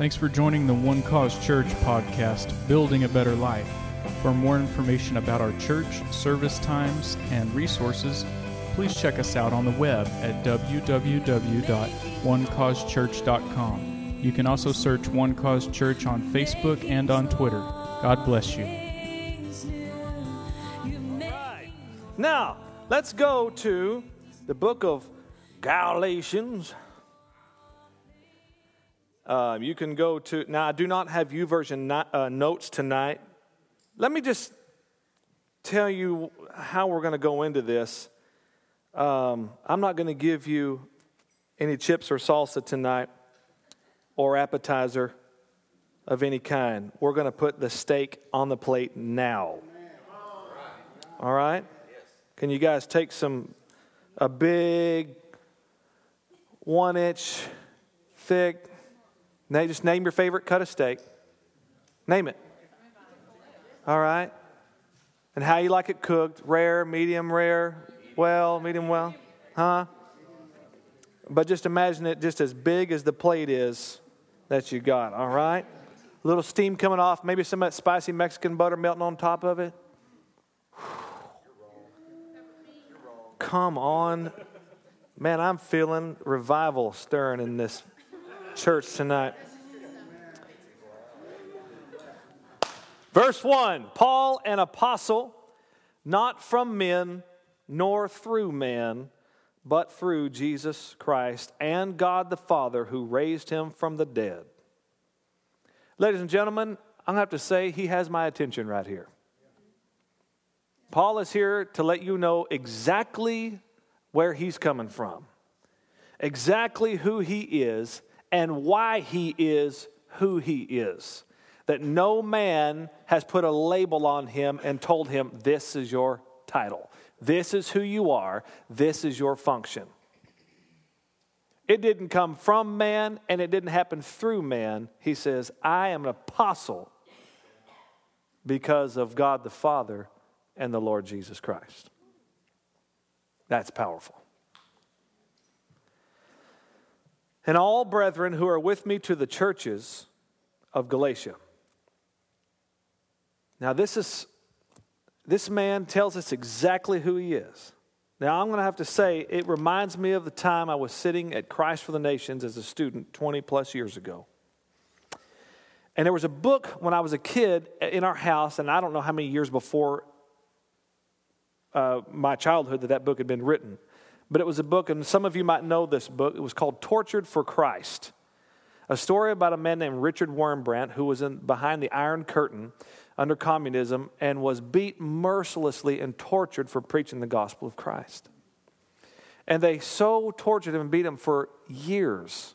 Thanks for joining the One Cause Church podcast, Building a Better Life. For more information about our church, service times, and resources, please check us out on the web at www.onecausechurch.com. You can also search One Cause Church on Facebook and on Twitter. God bless you. Now, let's go to the book of Galatians. Uh, you can go to, now I do not have YouVersion no, uh, notes tonight. Let me just tell you how we're going to go into this. Um, I'm not going to give you any chips or salsa tonight or appetizer of any kind. We're going to put the steak on the plate now. All right? Can you guys take some, a big, one inch thick, now just name your favorite cut of steak. Name it. All right? And how you like it cooked rare, medium rare, well, medium well. Huh? But just imagine it just as big as the plate is that you got. All right? A little steam coming off, maybe some of that spicy Mexican butter melting on top of it. Come on. Man, I'm feeling revival stirring in this church tonight. Verse 1 Paul, an apostle, not from men, nor through man, but through Jesus Christ and God the Father who raised him from the dead. Ladies and gentlemen, I'm going to have to say he has my attention right here. Paul is here to let you know exactly where he's coming from, exactly who he is, and why he is who he is. That no man has put a label on him and told him, This is your title. This is who you are. This is your function. It didn't come from man and it didn't happen through man. He says, I am an apostle because of God the Father and the Lord Jesus Christ. That's powerful. And all brethren who are with me to the churches of Galatia. Now, this is this man tells us exactly who he is. Now, I'm going to have to say, it reminds me of the time I was sitting at Christ for the Nations as a student 20 plus years ago. And there was a book when I was a kid in our house, and I don't know how many years before uh, my childhood that that book had been written but it was a book, and some of you might know this book. It was called Tortured for Christ, a story about a man named Richard Wurmbrand who was in, behind the Iron Curtain under communism and was beat mercilessly and tortured for preaching the gospel of Christ. And they so tortured him and beat him for years.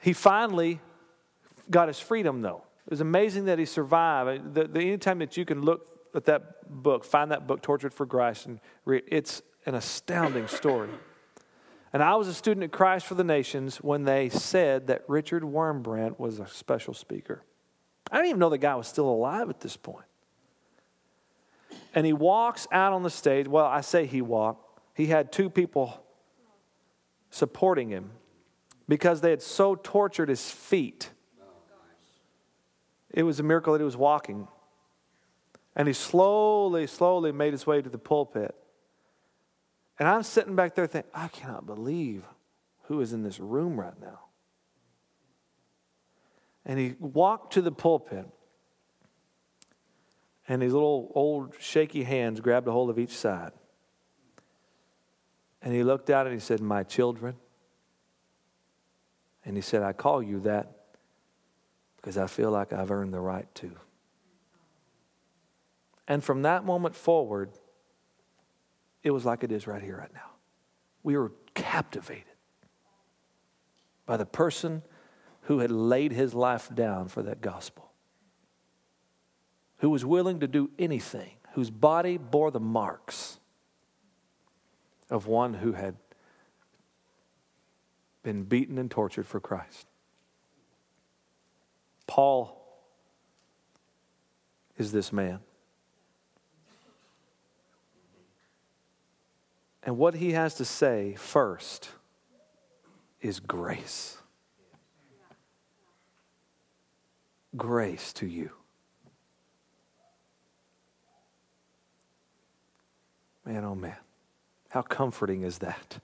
He finally got his freedom, though. It was amazing that he survived. The, the, anytime that you can look at that book, find that book, Tortured for Christ, and read, it's an astounding story. And I was a student at Christ for the Nations when they said that Richard Wurmbrand was a special speaker. I didn't even know the guy was still alive at this point. And he walks out on the stage. Well, I say he walked. He had two people supporting him because they had so tortured his feet. It was a miracle that he was walking. And he slowly, slowly made his way to the pulpit. And I'm sitting back there thinking, I cannot believe who is in this room right now. And he walked to the pulpit, and his little old shaky hands grabbed a hold of each side. And he looked out and he said, My children. And he said, I call you that because I feel like I've earned the right to. And from that moment forward, it was like it is right here, right now. We were captivated by the person who had laid his life down for that gospel, who was willing to do anything, whose body bore the marks of one who had been beaten and tortured for Christ. Paul is this man. And what he has to say first is grace. grace to you. Man, oh man, how comforting is that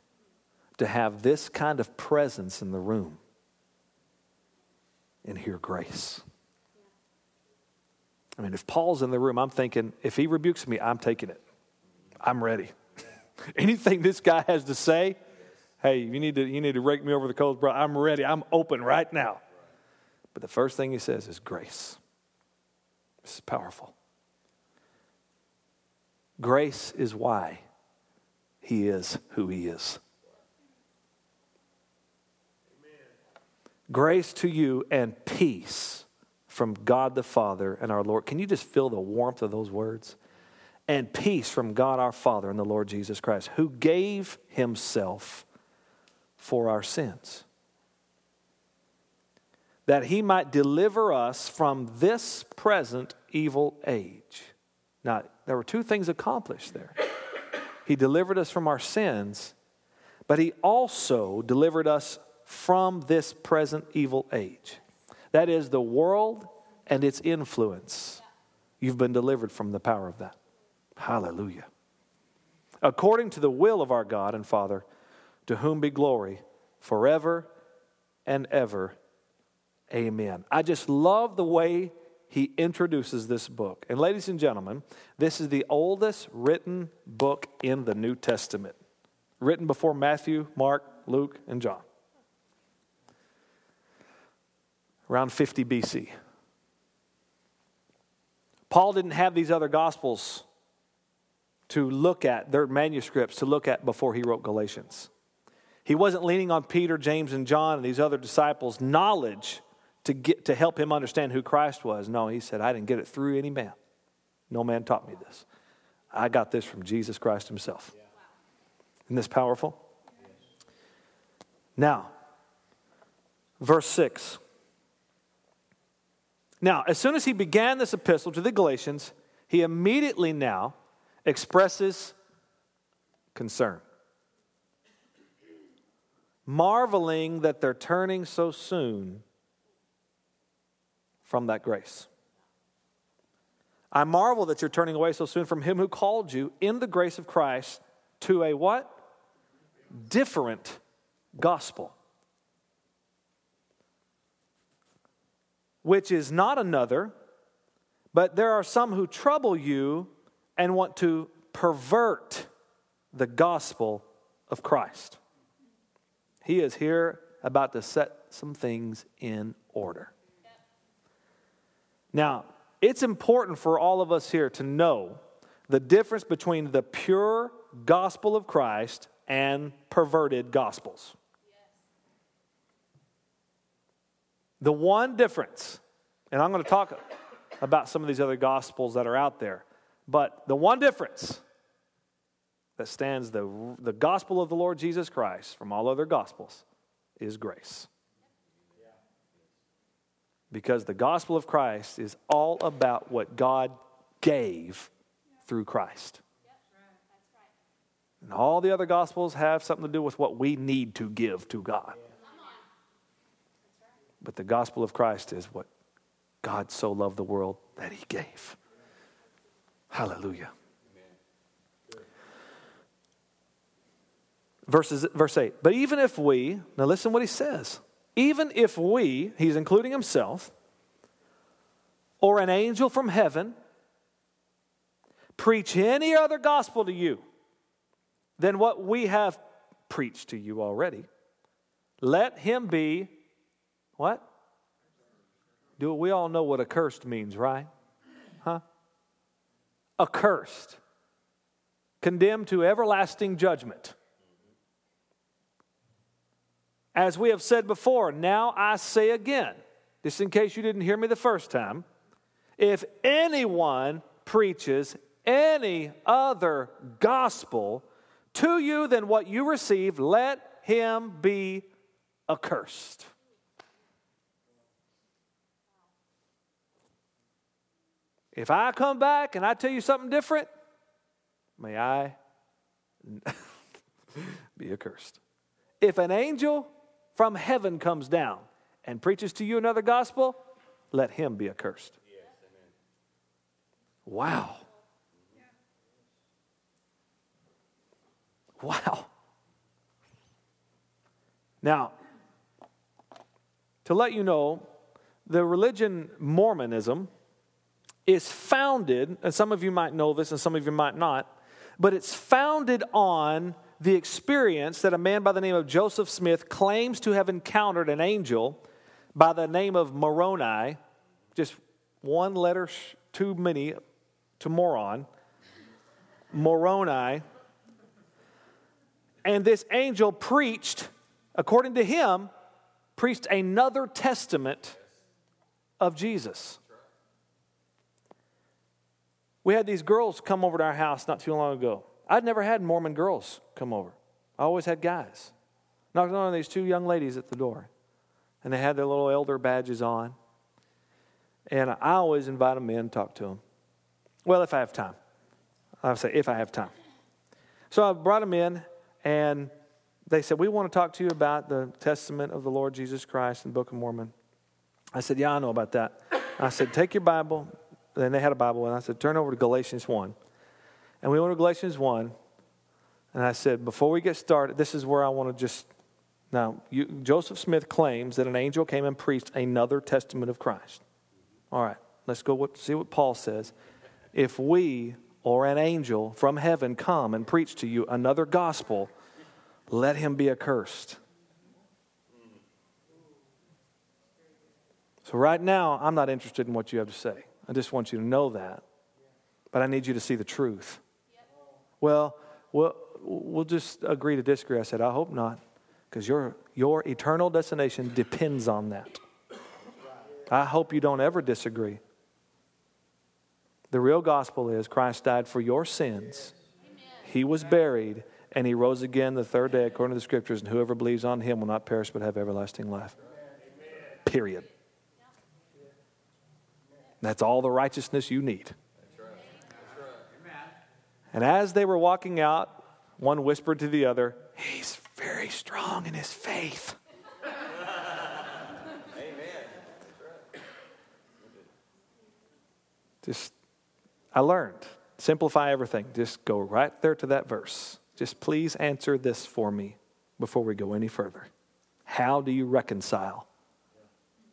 to have this kind of presence in the room and hear grace. I mean, if Paul's in the room, I'm thinking, if he rebukes me, I'm taking it. I'm ready. Anything this guy has to say, hey, you need to, you need to rake me over the coals, bro. I'm ready. I'm open right now. But the first thing he says is grace. This is powerful. Grace is why he is who he is. Grace to you and peace from God the Father and our Lord. Can you just feel the warmth of those words? And peace from God our Father and the Lord Jesus Christ, who gave himself for our sins, that he might deliver us from this present evil age. Now, there were two things accomplished there. He delivered us from our sins, but he also delivered us from this present evil age. That is the world and its influence. You've been delivered from the power of that. Hallelujah. According to the will of our God and Father, to whom be glory forever and ever. Amen. I just love the way he introduces this book. And, ladies and gentlemen, this is the oldest written book in the New Testament, written before Matthew, Mark, Luke, and John. Around 50 BC. Paul didn't have these other gospels to look at, their manuscripts to look at before he wrote Galatians. He wasn't leaning on Peter, James, and John and these other disciples' knowledge to, get, to help him understand who Christ was. No, he said, I didn't get it through any man. No man taught me this. I got this from Jesus Christ himself. Isn't this powerful? Now, verse 6. Now, as soon as he began this epistle to the Galatians, he immediately now expresses concern, marveling that they're turning so soon from that grace. I marvel that you're turning away so soon from him who called you in the grace of Christ to a what? Different gospel. Which is not another, but there are some who trouble you and want to pervert the gospel of Christ. He is here about to set some things in order. Now, it's important for all of us here to know the difference between the pure gospel of Christ and perverted gospels. The one difference, and I'm going to talk about some of these other gospels that are out there. But the one difference that stands the, the gospel of the Lord Jesus Christ from all other gospels is grace. Because the gospel of Christ is all about what God gave through Christ. And all the other gospels have something to do with what we need to give to God. But the gospel of Christ is what God so loved the world that he gave. Hallelujah. Verses, verse 8. But even if we, now listen what he says. Even if we, he's including himself, or an angel from heaven, preach any other gospel to you than what we have preached to you already, let him be what? Do we all know what accursed means, right? Huh? Accursed, condemned to everlasting judgment. As we have said before, now I say again, just in case you didn't hear me the first time, if anyone preaches any other gospel to you than what you received, let him be accursed. If I come back and I tell you something different, may I be accursed. If an angel from heaven comes down and preaches to you another gospel, let him be accursed. Wow. Wow. Now, to let you know, the religion Mormonism is founded, and some of you might know this and some of you might not, but it's founded on the experience that a man by the name of Joseph Smith claims to have encountered an angel by the name of Moroni, just one letter too many to moron, Moroni. And this angel preached, according to him, preached another testament of Jesus. We had these girls come over to our house not too long ago. I'd never had Mormon girls come over. I always had guys. Knocked on these two young ladies at the door, and they had their little elder badges on. And I always invite them in and talk to them. Well, if I have time. I'll say, if I have time. So I brought them in, and they said, We want to talk to you about the testament of the Lord Jesus Christ the Book of Mormon. I said, Yeah, I know about that. I said, Take your Bible. Then they had a Bible, and I said, Turn over to Galatians 1. And we went to Galatians 1, and I said, Before we get started, this is where I want to just. Now, you, Joseph Smith claims that an angel came and preached another testament of Christ. All right, let's go see what Paul says. If we or an angel from heaven come and preach to you another gospel, let him be accursed. So, right now, I'm not interested in what you have to say. I just want you to know that. But I need you to see the truth. Well, we'll, we'll just agree to disagree. I said, I hope not, because your, your eternal destination depends on that. I hope you don't ever disagree. The real gospel is Christ died for your sins, He was buried, and He rose again the third day according to the scriptures, and whoever believes on Him will not perish but have everlasting life. Period. That's all the righteousness you need. And as they were walking out, one whispered to the other, He's very strong in his faith. Amen. Just, I learned. Simplify everything. Just go right there to that verse. Just please answer this for me before we go any further. How do you reconcile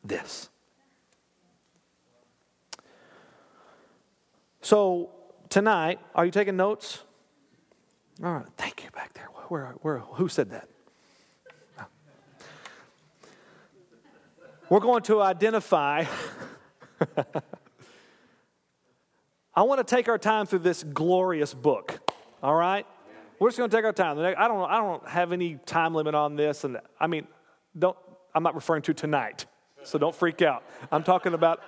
this? So, tonight, are you taking notes? All right, thank you back there. Where, where, who said that? We're going to identify. I want to take our time through this glorious book. All right? We're just going to take our time. I don't, I don't have any time limit on this. And I mean, don't, I'm not referring to tonight. So don't freak out. I'm talking about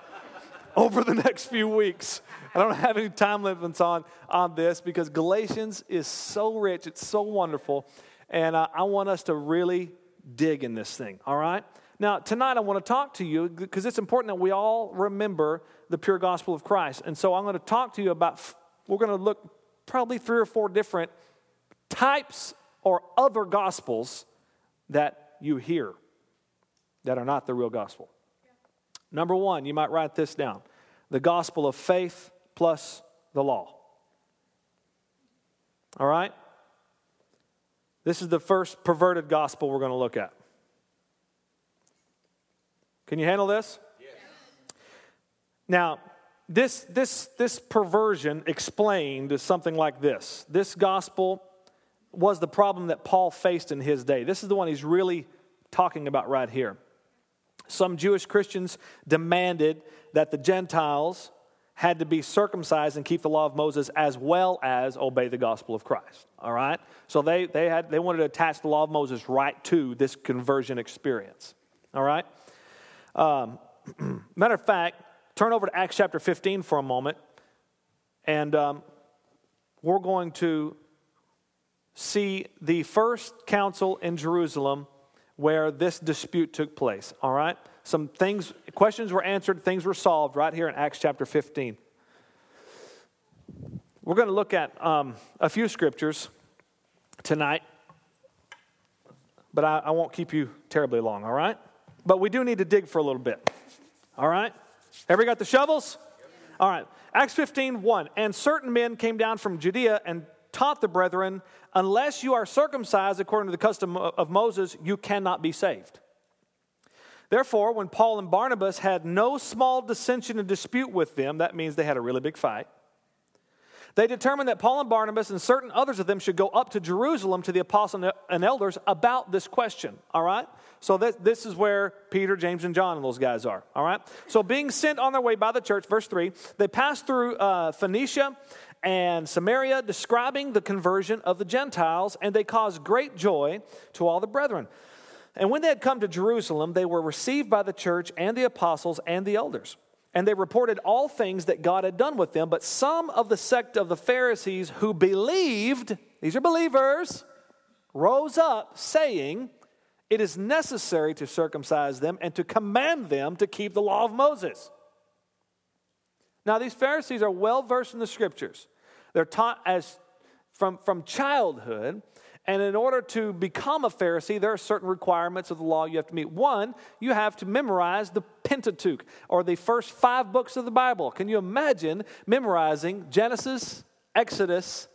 over the next few weeks. I don't have any time limits on, on this because Galatians is so rich, it's so wonderful, and uh, I want us to really dig in this thing, all right? Now, tonight I want to talk to you because it's important that we all remember the pure gospel of Christ. And so I'm going to talk to you about, we're going to look probably three or four different types or other gospels that you hear that are not the real gospel. Number one, you might write this down the gospel of faith plus the law. All right? This is the first perverted gospel we're going to look at. Can you handle this? Yes. Now, this, this, this perversion explained is something like this. This gospel was the problem that Paul faced in his day. This is the one he's really talking about right here. Some Jewish Christians demanded that the Gentiles had to be circumcised and keep the law of Moses as well as obey the gospel of Christ. All right? So they, they, had, they wanted to attach the law of Moses right to this conversion experience. All right? Um, matter of fact, turn over to Acts chapter 15 for a moment, and um, we're going to see the first council in Jerusalem where this dispute took place. All right? Some things, questions were answered, things were solved right here in Acts chapter 15. We're going to look at um, a few scriptures tonight, but I, I won't keep you terribly long, all right? But we do need to dig for a little bit, all right? Everybody got the shovels? All right. Acts 15, 1. And certain men came down from Judea and taught the brethren, unless you are circumcised according to the custom of Moses, you cannot be saved. Therefore, when Paul and Barnabas had no small dissension and dispute with them, that means they had a really big fight. They determined that Paul and Barnabas and certain others of them should go up to Jerusalem to the apostles and elders about this question. All right? So this, this is where Peter, James, and John and those guys are. All right? So being sent on their way by the church, verse 3, they passed through uh, Phoenicia and Samaria, describing the conversion of the Gentiles, and they caused great joy to all the brethren. And when they had come to Jerusalem, they were received by the church and the apostles and the elders. And they reported all things that God had done with them. But some of the sect of the Pharisees who believed, these are believers, rose up saying, It is necessary to circumcise them and to command them to keep the law of Moses. Now, these Pharisees are well versed in the scriptures. They're taught as from, from childhood and in order to become a Pharisee, there are certain requirements of the law you have to meet. One, you have to memorize the Pentateuch, or the first five books of the Bible. Can you imagine memorizing Genesis, Exodus,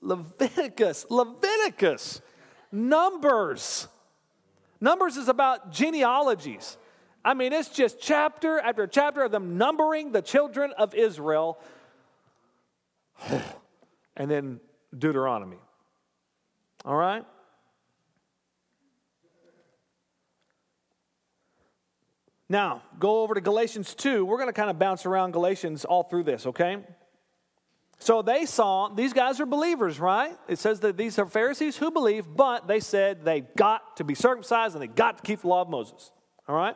Leviticus, Leviticus, Numbers? Numbers is about genealogies. I mean, it's just chapter after chapter of them numbering the children of Israel. and then Deuteronomy. All right? Now, go over to Galatians 2. We're going to kind of bounce around Galatians all through this, okay? So they saw, these guys are believers, right? It says that these are Pharisees who believe, but they said they've got to be circumcised and they've got to keep the law of Moses, all right?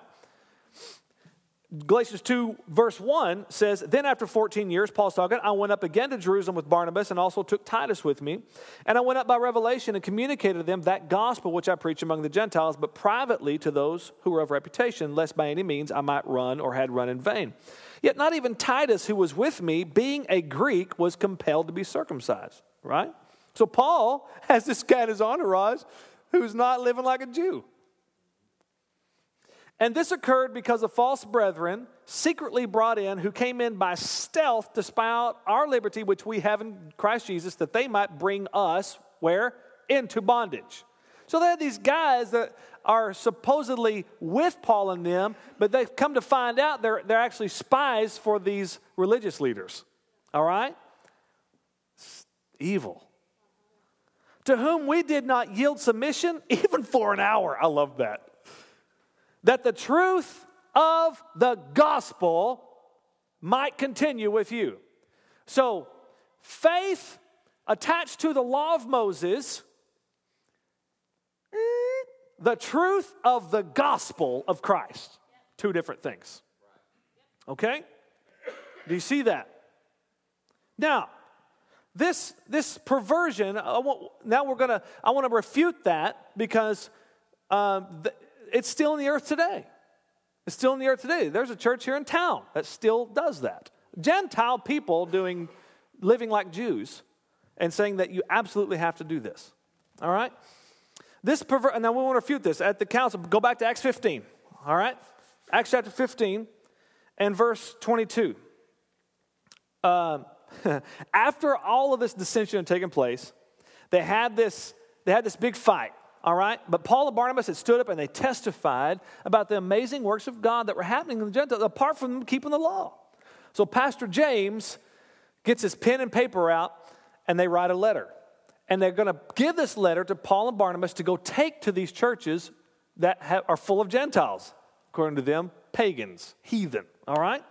Galatians 2, verse 1 says, Then after 14 years, Paul's talking, I went up again to Jerusalem with Barnabas and also took Titus with me. And I went up by revelation and communicated to them that gospel which I preach among the Gentiles, but privately to those who were of reputation, lest by any means I might run or had run in vain. Yet not even Titus, who was with me, being a Greek, was compelled to be circumcised, right? So Paul has this guy in his entourage who's not living like a Jew. And this occurred because of false brethren secretly brought in who came in by stealth to spy out our liberty, which we have in Christ Jesus, that they might bring us where? Into bondage. So they had these guys that are supposedly with Paul and them, but they've come to find out they're, they're actually spies for these religious leaders. All right? It's evil. To whom we did not yield submission, even for an hour. I love that that the truth of the gospel might continue with you. So, faith attached to the law of Moses, the truth of the gospel of Christ. Two different things. Okay? Do you see that? Now, this, this perversion, Want, now we're gonna, I want to refute that because uh, it's still in the earth today. It's still in the earth today. There's a church here in town that still does that. Gentile people doing living like Jews and saying that you absolutely have to do this. All right? This perver- now we want to refute this at the council. Go back to Acts 15. All right? Acts chapter 15 and verse 22. Uh, after all of this dissension had taken place, they had this, they had this big fight all right? But Paul and Barnabas had stood up and they testified about the amazing works of God that were happening in the Gentiles, apart from them keeping the law. So Pastor James gets his pen and paper out and they write a letter. And they're going to give this letter to Paul and Barnabas to go take to these churches that have, are full of Gentiles, according to them, pagans, heathen, all right?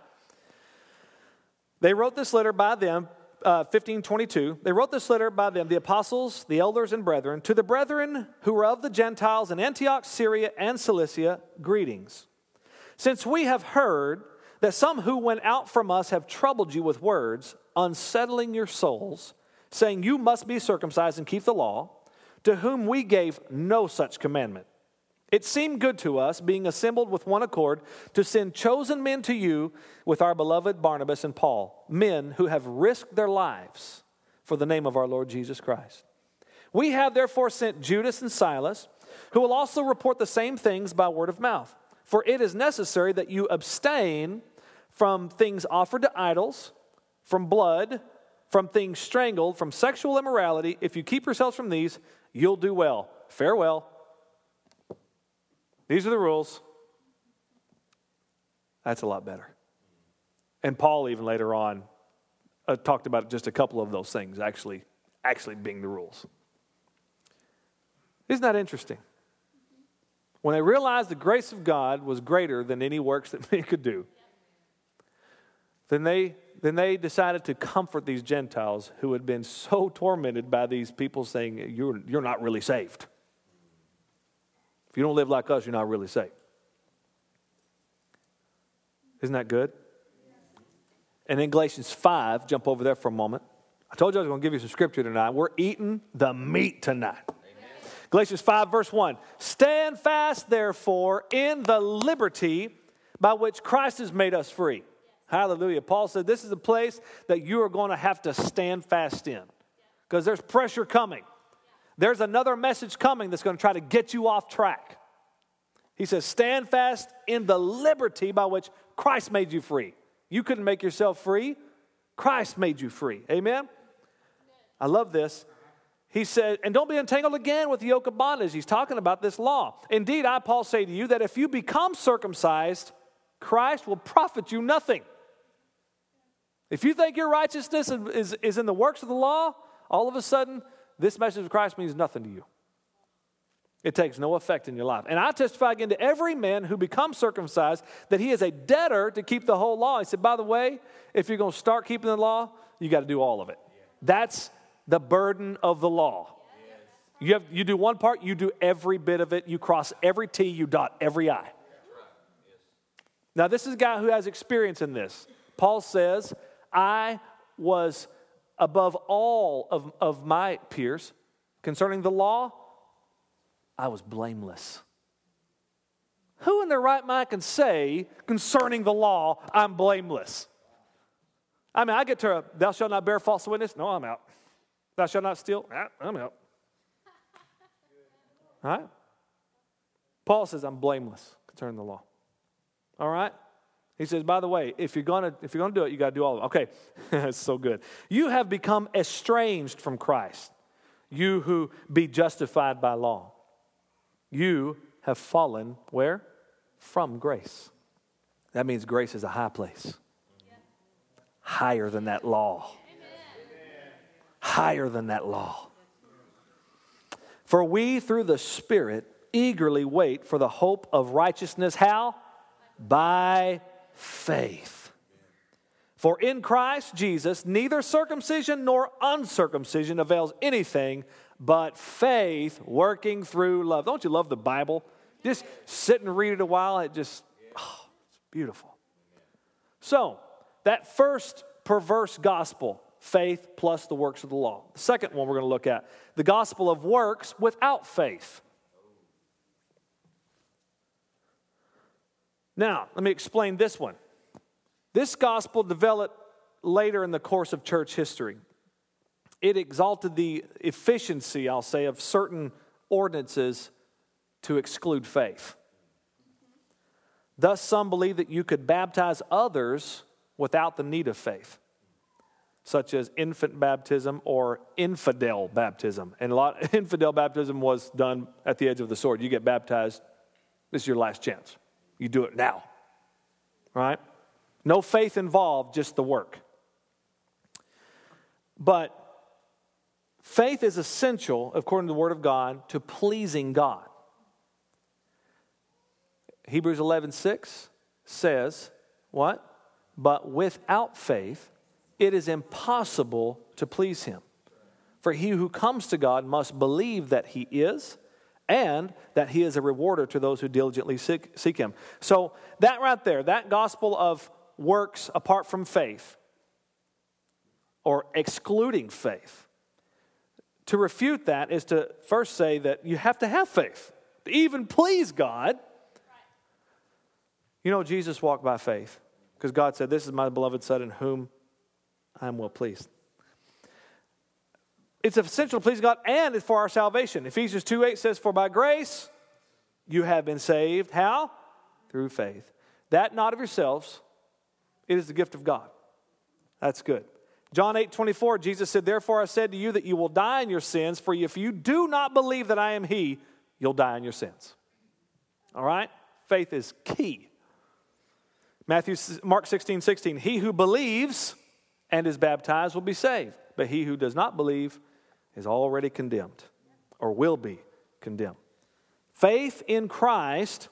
They wrote this letter by them uh, 1522, they wrote this letter by them, the apostles, the elders, and brethren, to the brethren who were of the Gentiles in Antioch, Syria, and Cilicia, greetings. Since we have heard that some who went out from us have troubled you with words, unsettling your souls, saying you must be circumcised and keep the law, to whom we gave no such commandment. It seemed good to us, being assembled with one accord, to send chosen men to you with our beloved Barnabas and Paul, men who have risked their lives for the name of our Lord Jesus Christ. We have therefore sent Judas and Silas, who will also report the same things by word of mouth. For it is necessary that you abstain from things offered to idols, from blood, from things strangled, from sexual immorality. If you keep yourselves from these, you'll do well. Farewell. These are the rules. That's a lot better. And Paul, even later on, uh, talked about just a couple of those things actually, actually being the rules. Isn't that interesting? When they realized the grace of God was greater than any works that man could do, then they, then they decided to comfort these Gentiles who had been so tormented by these people saying, You're, you're not really saved. If you don't live like us, you're not really saved. Isn't that good? And in Galatians 5, jump over there for a moment. I told you I was going to give you some scripture tonight. We're eating the meat tonight. Galatians 5, verse 1. Stand fast, therefore, in the liberty by which Christ has made us free. Hallelujah. Paul said this is a place that you are going to have to stand fast in because there's pressure coming. There's another message coming that's going to try to get you off track. He says, Stand fast in the liberty by which Christ made you free. You couldn't make yourself free, Christ made you free. Amen? I love this. He said, and don't be entangled again with the yoke of bondage. He's talking about this law. Indeed, I, Paul, say to you that if you become circumcised, Christ will profit you nothing. If you think your righteousness is, is in the works of the law, all of a sudden, this message of Christ means nothing to you. It takes no effect in your life. And I testify again to every man who becomes circumcised that he is a debtor to keep the whole law. He said, by the way, if you're going to start keeping the law, you got to do all of it. That's the burden of the law. You, have, you do one part, you do every bit of it. You cross every T, you dot every I. Now, this is a guy who has experience in this. Paul says, I was above all of, of my peers concerning the law, I was blameless. Who in their right mind can say concerning the law, I'm blameless? I mean, I get to a, thou shalt not bear false witness. No, I'm out. Thou shalt not steal. Ah, I'm out. All right? Paul says, I'm blameless concerning the law. All right? He says, by the way, if you're gonna if you're gonna do it, you gotta do all of it. Okay, that's so good. You have become estranged from Christ, you who be justified by law. You have fallen where? From grace. That means grace is a high place. Higher than that law higher than that law. For we, through the Spirit, eagerly wait for the hope of righteousness. How? By faith. For in Christ Jesus, neither circumcision nor uncircumcision avails anything but faith working through love. Don't you love the Bible? Just sit and read it a while. It just, oh, it's beautiful. So, that first perverse gospel faith plus the works of the law. The second one we're going to look at the gospel of works without faith. Now, let me explain this one. This gospel developed later in the course of church history. It exalted the efficiency, I'll say, of certain ordinances to exclude faith. Thus, some believe that you could baptize others without the need of faith such as infant baptism or infidel baptism. And a lot infidel baptism was done at the edge of the sword. You get baptized, this is your last chance. You do it now. Right? No faith involved, just the work. But faith is essential, according to the Word of God, to pleasing God. Hebrews 11 6 says, What? But without faith, it is impossible to please him. For he who comes to God must believe that he is and that he is a rewarder to those who diligently seek, seek him. So, that right there, that gospel of works apart from faith or excluding faith, to refute that is to first say that you have to have faith to even please God. You know, Jesus walked by faith because God said, This is my beloved Son in whom I'm well pleased. It's essential to please God and it's for our salvation. Ephesians 2 8 says, For by grace you have been saved. How? Through faith. That not of yourselves, It is the gift of God. That's good. John 8 24, Jesus said, Therefore I said to you that you will die in your sins, for if you do not believe that I am He, you'll die in your sins. All right? Faith is key. Matthew, Mark 16 16, He who believes and is baptized will be saved, but he who does not believe is already condemned or will be condemned. Faith in Christ,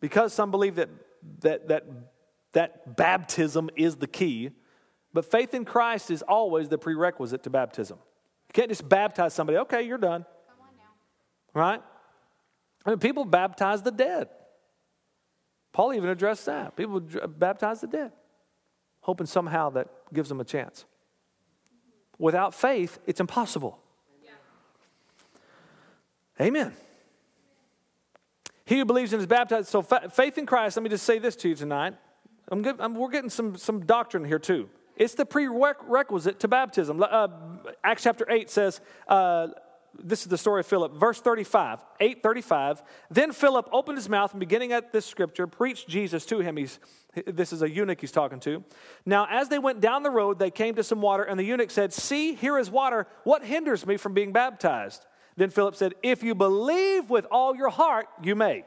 because some believe that, that, that, that baptism is the key, but faith in Christ is always the prerequisite to baptism. You can't just baptize somebody, okay, you're done. Right? I mean, people baptize the dead. Paul even addressed that. People baptize the dead, hoping somehow that gives them a chance. Without faith, it's impossible. Amen. He who believes and is baptized. So, faith in Christ, let me just say this to you tonight. I'm good, I'm, we're getting some, some doctrine here too. It's the prerequisite to baptism. Uh, Acts chapter 8 says, uh, this is the story of Philip. Verse 35, 835. Then Philip opened his mouth and beginning at this scripture, preached Jesus to him. He's, this is a eunuch he's talking to. Now, as they went down the road, they came to some water, and the eunuch said, See, here is water. What hinders me from being baptized? Then Philip said, If you believe with all your heart, you may.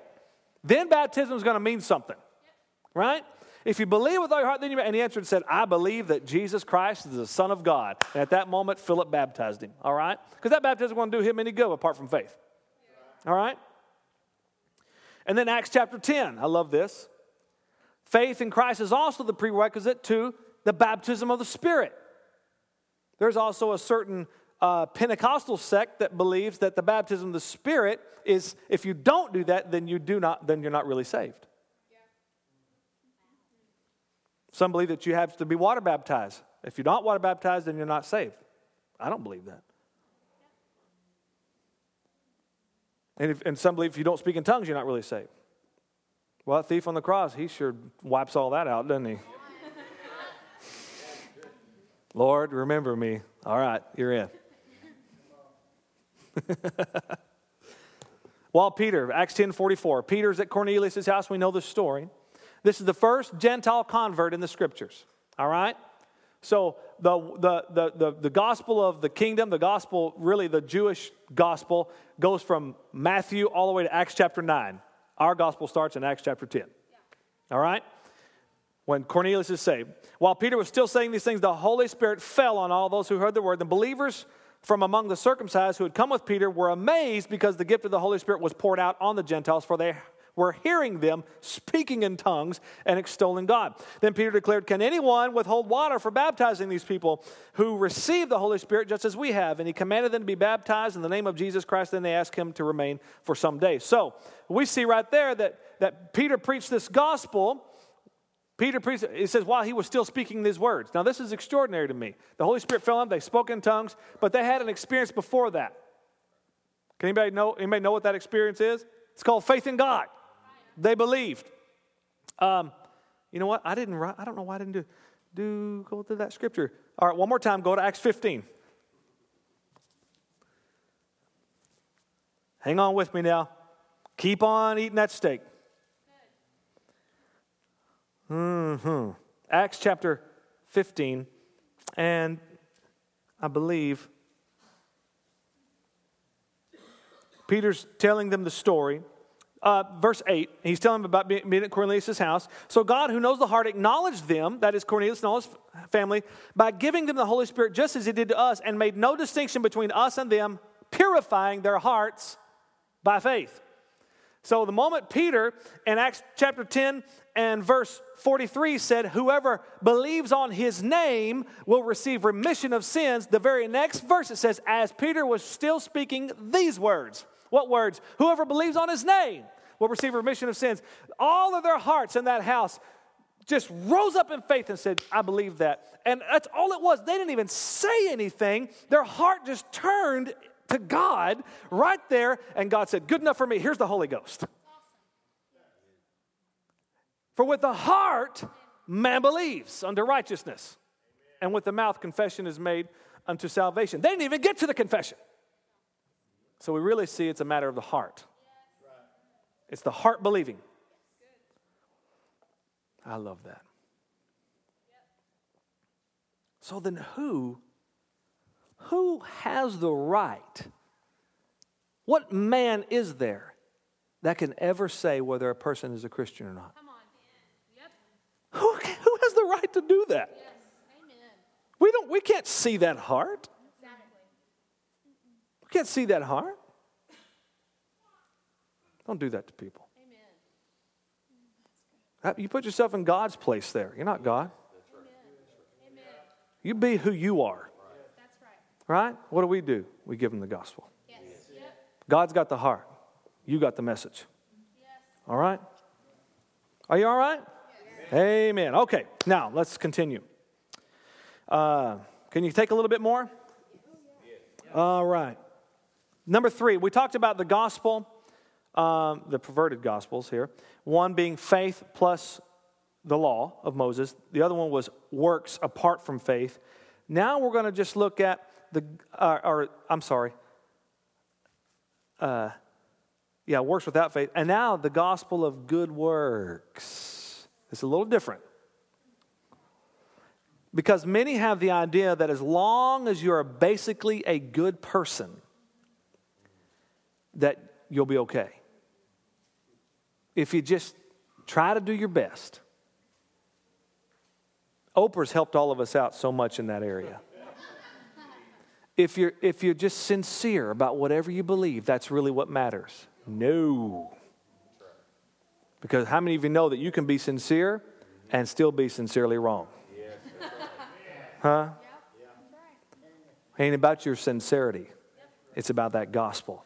Then baptism is going to mean something, right? If you believe with all your heart, then you. And he answered and said, I believe that Jesus Christ is the Son of God. And at that moment, Philip baptized him, all right? Because that baptism won't do him any good apart from faith, all right? And then Acts chapter 10, I love this. Faith in Christ is also the prerequisite to the baptism of the Spirit. There's also a certain uh, Pentecostal sect that believes that the baptism of the Spirit is if you don't do that, then you do not, then you're not really saved. Some believe that you have to be water baptized. If you're not water baptized, then you're not saved. I don't believe that. And, if, and some believe if you don't speak in tongues, you're not really saved. Well, thief on the cross, he sure wipes all that out, doesn't he? Lord, remember me. All right, you're in. While Peter, Acts 10 44, Peter's at Cornelius' house, we know the story. This is the first Gentile convert in the scriptures. All right? So the, the, the, the, the gospel of the kingdom, the gospel, really the Jewish gospel, goes from Matthew all the way to Acts chapter 9. Our gospel starts in Acts chapter 10. All right? When Cornelius is saved. While Peter was still saying these things, the Holy Spirit fell on all those who heard the word. The believers from among the circumcised who had come with Peter were amazed because the gift of the Holy Spirit was poured out on the Gentiles, for they were hearing them speaking in tongues and extolling God. Then Peter declared, Can anyone withhold water for baptizing these people who receive the Holy Spirit just as we have? And he commanded them to be baptized in the name of Jesus Christ. Then they asked him to remain for some days. So we see right there that, that Peter preached this gospel. Peter preached, it says, while he was still speaking these words. Now, this is extraordinary to me. The Holy Spirit fell on them, they spoke in tongues, but they had an experience before that. Can anybody know, anybody know what that experience is? It's called faith in God. They believed. Um, you know what? I didn't write, I don't know why I didn't do, do go through that scripture. All right, one more time, go to Acts 15. Hang on with me now. Keep on eating that steak. hmm Acts chapter 15, and I believe Peter's telling them the story uh, verse 8, he's telling them about being, being at Cornelius' house. So God, who knows the heart, acknowledged them, that is Cornelius and all his family, by giving them the Holy Spirit just as he did to us, and made no distinction between us and them, purifying their hearts by faith. So the moment Peter in Acts chapter 10 and verse 43 said, Whoever believes on his name will receive remission of sins, the very next verse it says, As Peter was still speaking these words. What words? Whoever believes on his name will receive remission of sins. All of their hearts in that house just rose up in faith and said, I believe that. And that's all it was. They didn't even say anything. Their heart just turned to God right there, and God said, Good enough for me. Here's the Holy Ghost. For with the heart, man believes unto righteousness, and with the mouth, confession is made unto salvation. They didn't even get to the confession. So we really see it's a matter of the heart. It's the heart believing. I love that. So then who who has the right? What man is there that can ever say whether a person is a Christian or not? Come on. Yep. Who, who has the right to do that? Yes. Amen. We don't we can't see that heart. Can't see that heart. Don't do that to people. Amen. You put yourself in God's place there. You're not God. Amen. You be who you are, That's right. right? What do we do? We give them the gospel. Yes. Yep. God's got the heart. You got the message. Yes. All right? Are you all right? Amen. Okay, now let's continue. Uh, can you take a little bit more? All right. Number three, we talked about the gospel, um, the perverted gospels here. One being faith plus the law of Moses, the other one was works apart from faith. Now we're going to just look at the, uh, or I'm sorry, uh, yeah, works without faith. And now the gospel of good works. It's a little different. Because many have the idea that as long as you're basically a good person, that you'll be okay. If you just try to do your best. Oprah's helped all of us out so much in that area. If you're, if you're just sincere about whatever you believe, that's really what matters. No. Because how many of you know that you can be sincere and still be sincerely wrong? Huh? Ain't about your sincerity. It's about that gospel.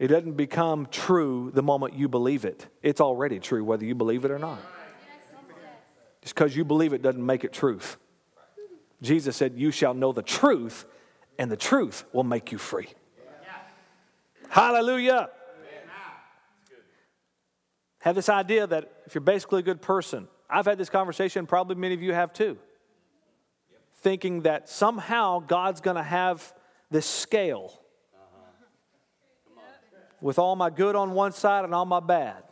It doesn't become true the moment you believe it. It's already true whether you believe it or not. Just because you believe it doesn't make it truth. Jesus said, You shall know the truth, and the truth will make you free. Hallelujah. Have this idea that if you're basically a good person, I've had this conversation, probably many of you have too, thinking that somehow God's going to have this scale with all my good on one side and all my bad.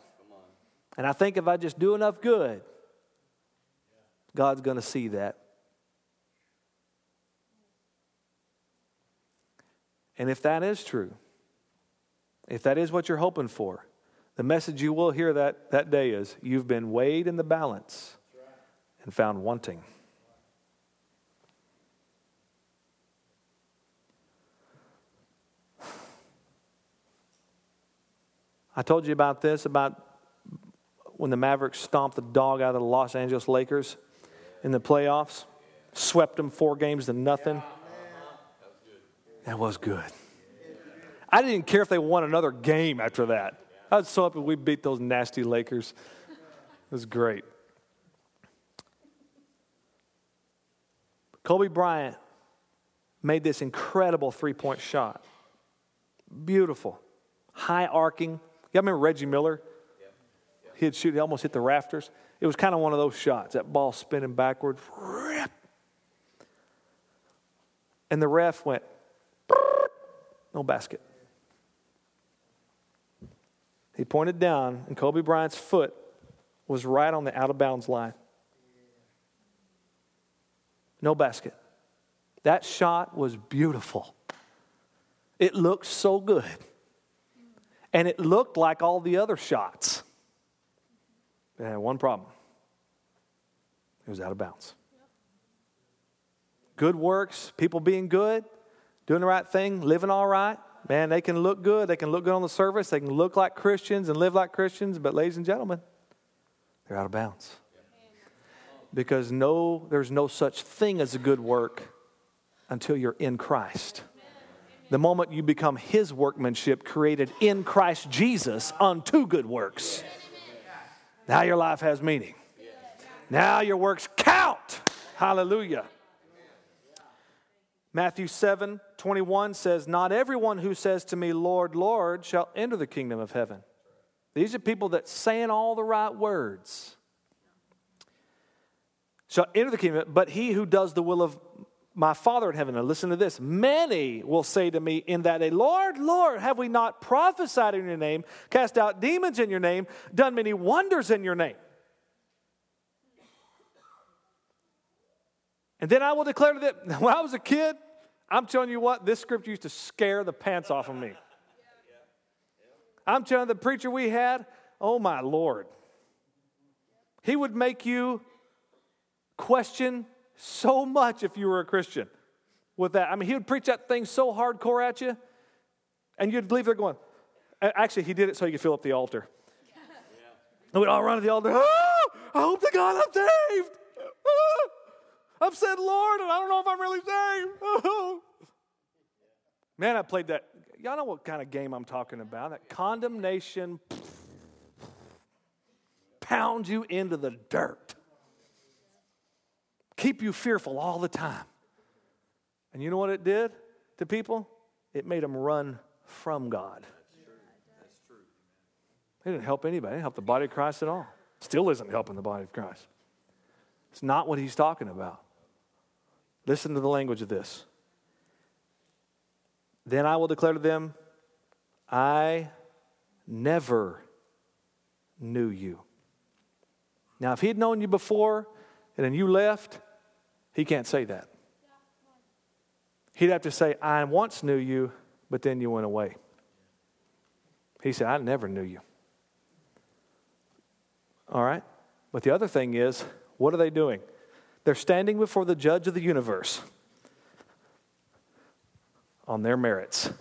And I think if I just do enough good, God's going to see that. And if that is true, if that is what you're hoping for, the message you will hear that, that day is you've been weighed in the balance and found wanting. I told you about this about when the Mavericks stomped the dog out of the Los Angeles Lakers in the playoffs, swept them four games to nothing. That was good. I didn't care if they won another game after that. I was so happy we beat those nasty Lakers. It was great. Kobe Bryant made this incredible three point shot. Beautiful. High arcing. You remember Reggie Miller? He'd shoot, he almost hit the rafters. It was kind of one of those shots, that ball spinning backwards. And the ref went, no basket. He pointed down, and Kobe Bryant's foot was right on the out of bounds line. No basket. That shot was beautiful. It looked so good. And it looked like all the other shots. It had one problem it was out of bounds. Good works, people being good, doing the right thing, living all right. Man, they can look good. They can look good on the surface. They can look like Christians and live like Christians, but ladies and gentlemen, they're out of bounds. Because no, there's no such thing as a good work until you're in Christ. The moment you become His workmanship created in Christ Jesus unto good works, now your life has meaning. Now your works count. Hallelujah. Matthew 7 21 says, Not everyone who says to me, Lord, Lord, shall enter the kingdom of heaven. These are people that saying all the right words shall enter the kingdom, but he who does the will of my Father in heaven. Now, listen to this. Many will say to me in that day, Lord, Lord, have we not prophesied in your name, cast out demons in your name, done many wonders in your name? And then I will declare to them, when I was a kid, I'm telling you what, this script used to scare the pants off of me. I'm telling the preacher we had, oh my Lord, he would make you question so much if you were a Christian with that. I mean, he would preach that thing so hardcore at you, and you'd leave there going, actually, he did it so he could fill up the altar. And we'd all run to the altar, oh, I hope to God I'm saved. Oh, I've said Lord, and I don't know if I'm really saved. Oh. Man, I played that. Y'all know what kind of game I'm talking about. That condemnation pounds you into the dirt, keep you fearful all the time. And you know what it did to people? It made them run from God. It didn't help anybody. It didn't help the body of Christ at all. Still isn't helping the body of Christ. It's not what he's talking about. Listen to the language of this. Then I will declare to them, I never knew you. Now, if he'd known you before and then you left, he can't say that. He'd have to say, I once knew you, but then you went away. He said, I never knew you. All right? But the other thing is, what are they doing? They're standing before the judge of the universe on their merits.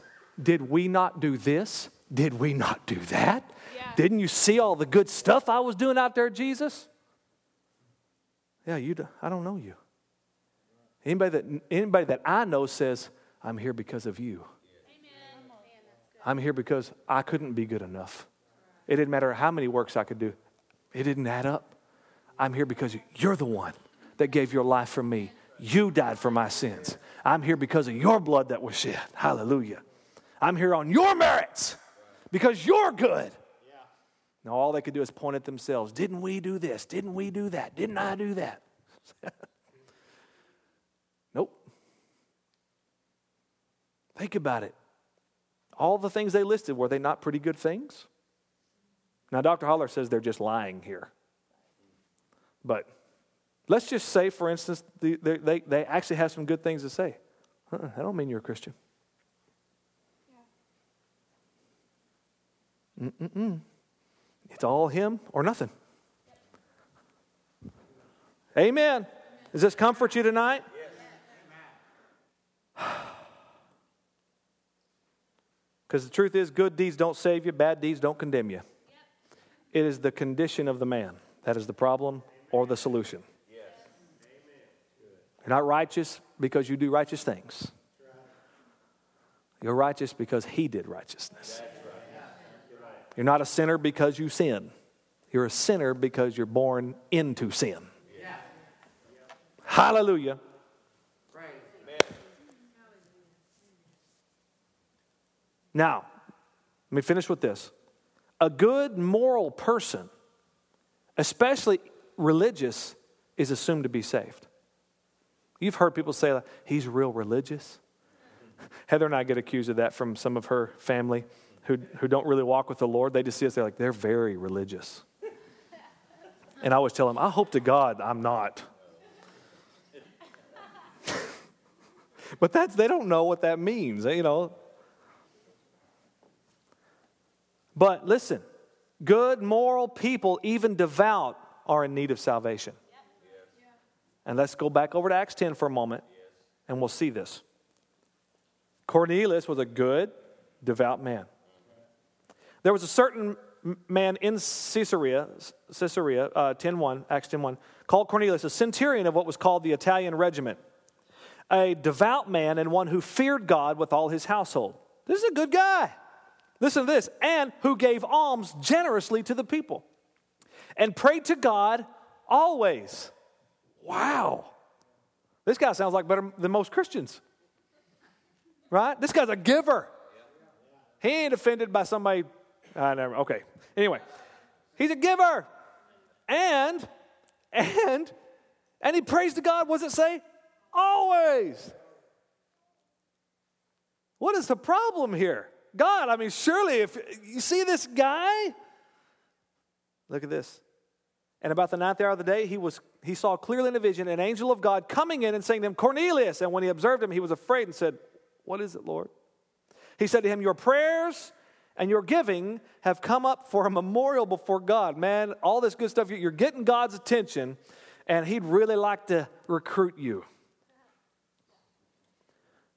Did we not do this? Did we not do that? Yeah. Didn't you see all the good stuff I was doing out there, Jesus? Yeah, you. Do, I don't know you. Anybody that anybody that I know says, "I'm here because of you." Amen. I'm here because I couldn't be good enough. It didn't matter how many works I could do. It didn't add up. I'm here because you're the one that gave your life for me. You died for my sins. I'm here because of your blood that was shed. Hallelujah. I'm here on your merits because you're good. Now, all they could do is point at themselves. Didn't we do this? Didn't we do that? Didn't I do that? Think about it. All the things they listed, were they not pretty good things? Now, Dr. Holler says they're just lying here. But let's just say, for instance, they, they, they actually have some good things to say. That don't mean you're a Christian. Mm-mm-mm. It's all Him or nothing. Amen. Does this comfort you tonight? Because the truth is, good deeds don't save you, bad deeds don't condemn you. It is the condition of the man that is the problem or the solution. You're not righteous because you do righteous things. You're righteous because he did righteousness. You're not a sinner because you sin. You're a sinner because you're born into sin. Hallelujah. Now, let me finish with this. A good moral person, especially religious, is assumed to be saved. You've heard people say, he's real religious. Heather and I get accused of that from some of her family who, who don't really walk with the Lord. They just see us, they're like, they're very religious. And I always tell them, I hope to God I'm not. but that's, they don't know what that means, you know. But listen, good, moral people, even devout, are in need of salvation. And let's go back over to Acts 10 for a moment, and we'll see this. Cornelius was a good, devout man. There was a certain man in Caesarea, Caesarea, uh, 10.1, Acts 10.1, called Cornelius, a centurion of what was called the Italian regiment, a devout man and one who feared God with all his household. This is a good guy. Listen to this, and who gave alms generously to the people and prayed to God always. Wow. This guy sounds like better than most Christians. Right? This guy's a giver. He ain't offended by somebody. I never. Okay. Anyway, he's a giver, and and and he prays to God. What does it say? Always. What is the problem here? God, I mean, surely if you see this guy, look at this. And about the ninth hour of the day, he, was, he saw clearly in a vision an angel of God coming in and saying to him, Cornelius. And when he observed him, he was afraid and said, What is it, Lord? He said to him, Your prayers and your giving have come up for a memorial before God. Man, all this good stuff, you're getting God's attention, and He'd really like to recruit you.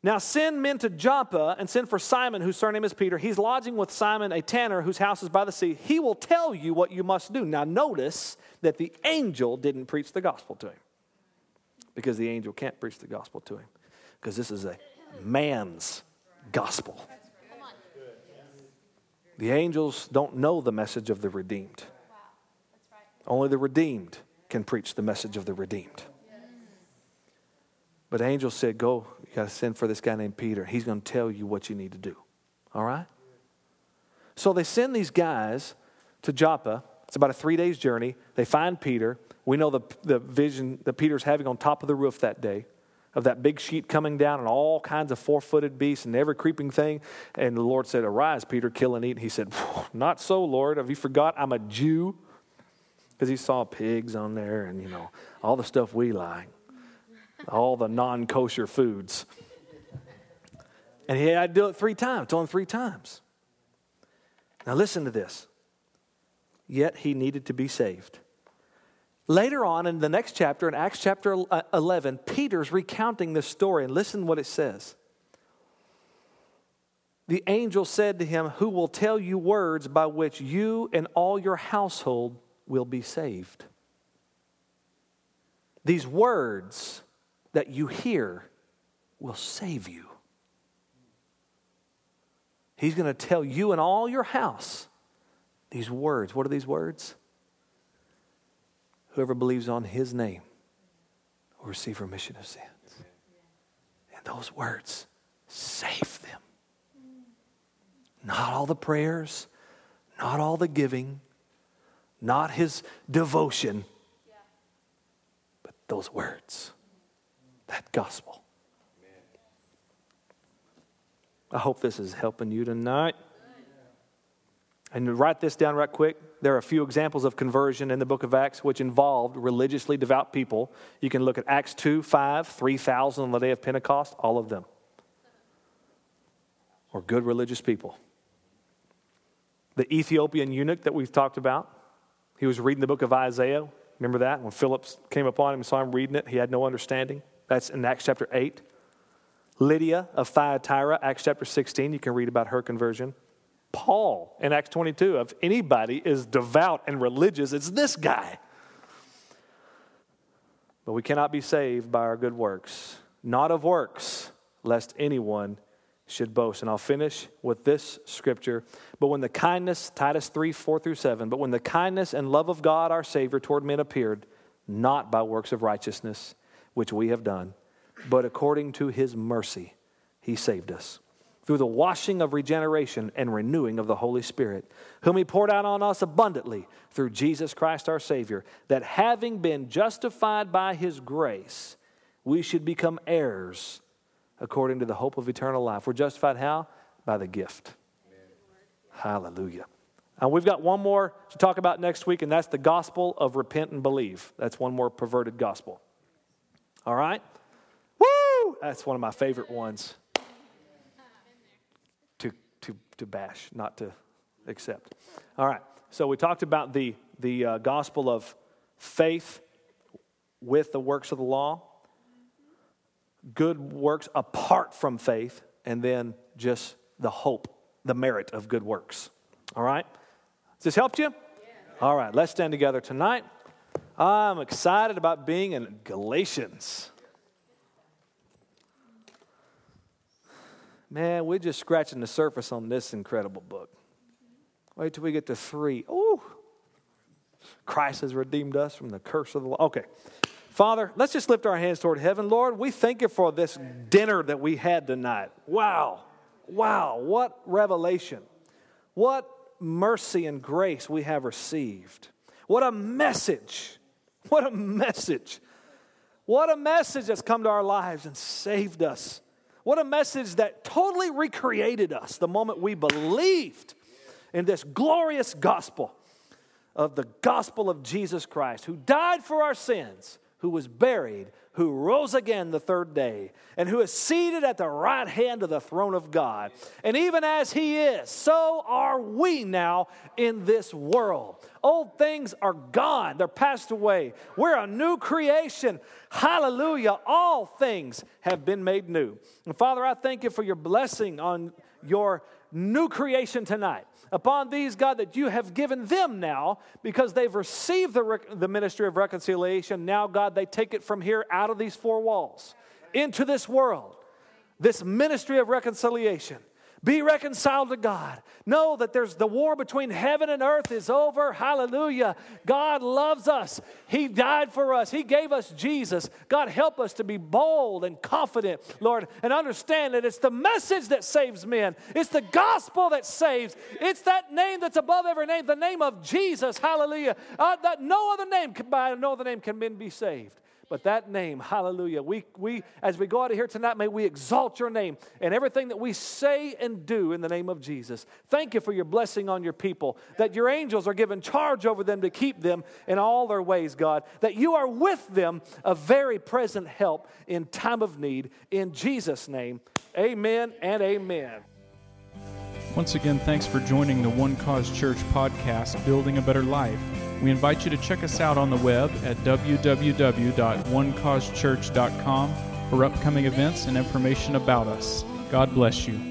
Now send men to Joppa and send for Simon, whose surname is Peter. He's lodging with Simon, a tanner, whose house is by the sea. He will tell you what you must do. Now notice that the angel didn't preach the gospel to him because the angel can't preach the gospel to him because this is a man's gospel. The angels don't know the message of the redeemed. Only the redeemed can preach the message of the redeemed. But the angel said, Go, you got to send for this guy named Peter. He's going to tell you what you need to do. All right? So they send these guys to Joppa. It's about a three days journey. They find Peter. We know the, the vision that Peter's having on top of the roof that day of that big sheet coming down and all kinds of four footed beasts and every creeping thing. And the Lord said, Arise, Peter, kill and eat. And he said, Not so, Lord. Have you forgot I'm a Jew? Because he saw pigs on there and, you know, all the stuff we like, all the non kosher foods. And he had to do it three times, told him three times. Now, listen to this. Yet he needed to be saved. Later on in the next chapter, in Acts chapter uh, 11, Peter's recounting this story, and listen what it says. The angel said to him, Who will tell you words by which you and all your household will be saved? These words that you hear will save you. He's going to tell you and all your house these words. What are these words? Whoever believes on his name will receive remission of sins. And those words save them. Not all the prayers, not all the giving, not his devotion, but those words, that gospel. I hope this is helping you tonight. And write this down right quick. There are a few examples of conversion in the book of Acts which involved religiously devout people. You can look at Acts 2, 5, 3,000 on the day of Pentecost, all of them. Or good religious people. The Ethiopian eunuch that we've talked about, he was reading the book of Isaiah. Remember that? When Philip came upon him and saw him reading it, he had no understanding. That's in Acts chapter 8. Lydia of Thyatira, Acts chapter 16, you can read about her conversion. Paul in Acts 22. If anybody is devout and religious, it's this guy. But we cannot be saved by our good works, not of works, lest anyone should boast. And I'll finish with this scripture. But when the kindness, Titus 3 4 through 7, but when the kindness and love of God our Savior toward men appeared, not by works of righteousness, which we have done, but according to his mercy, he saved us through the washing of regeneration and renewing of the Holy Spirit, whom He poured out on us abundantly through Jesus Christ our Savior, that having been justified by His grace, we should become heirs according to the hope of eternal life. We're justified how? By the gift. Amen. Hallelujah. And we've got one more to talk about next week, and that's the gospel of repent and believe. That's one more perverted gospel. All right? Woo! That's one of my favorite ones to, to to bash, not to accept. All right, so we talked about the, the uh, gospel of faith with the works of the law, good works apart from faith, and then just the hope, the merit of good works. All right? Has this helped you? All right, let's stand together tonight. I'm excited about being in Galatians. Man, we're just scratching the surface on this incredible book. Wait till we get to three. Oh, Christ has redeemed us from the curse of the law. Okay. Father, let's just lift our hands toward heaven. Lord, we thank you for this dinner that we had tonight. Wow. Wow. What revelation. What mercy and grace we have received. What a message. What a message. What a message that's come to our lives and saved us what a message that totally recreated us the moment we believed in this glorious gospel of the gospel of Jesus Christ, who died for our sins, who was buried, who rose again the third day, and who is seated at the right hand of the throne of God. And even as he is, so are we now in this world. Old things are gone, they're passed away. We're a new creation. Hallelujah. All things have been made new. And Father, I thank you for your blessing on your new creation tonight upon these, God, that you have given them now because they've received the, the ministry of reconciliation. Now, God, they take it from here out of these four walls into this world, this ministry of reconciliation. Be reconciled to God. Know that there's the war between heaven and earth is over. Hallelujah. God loves us. He died for us. He gave us Jesus. God help us to be bold and confident, Lord, and understand that it's the message that saves men. It's the gospel that saves. It's that name that's above every name, the name of Jesus. Hallelujah. Uh, that no other name by no other name can men be saved. But that name, hallelujah, we, we, as we go out of here tonight, may we exalt your name and everything that we say and do in the name of Jesus. Thank you for your blessing on your people, that your angels are given charge over them to keep them in all their ways, God, that you are with them, a very present help in time of need. In Jesus' name, amen and amen. Once again, thanks for joining the One Cause Church podcast, Building a Better Life. We invite you to check us out on the web at www.onecausechurch.com for upcoming events and information about us. God bless you.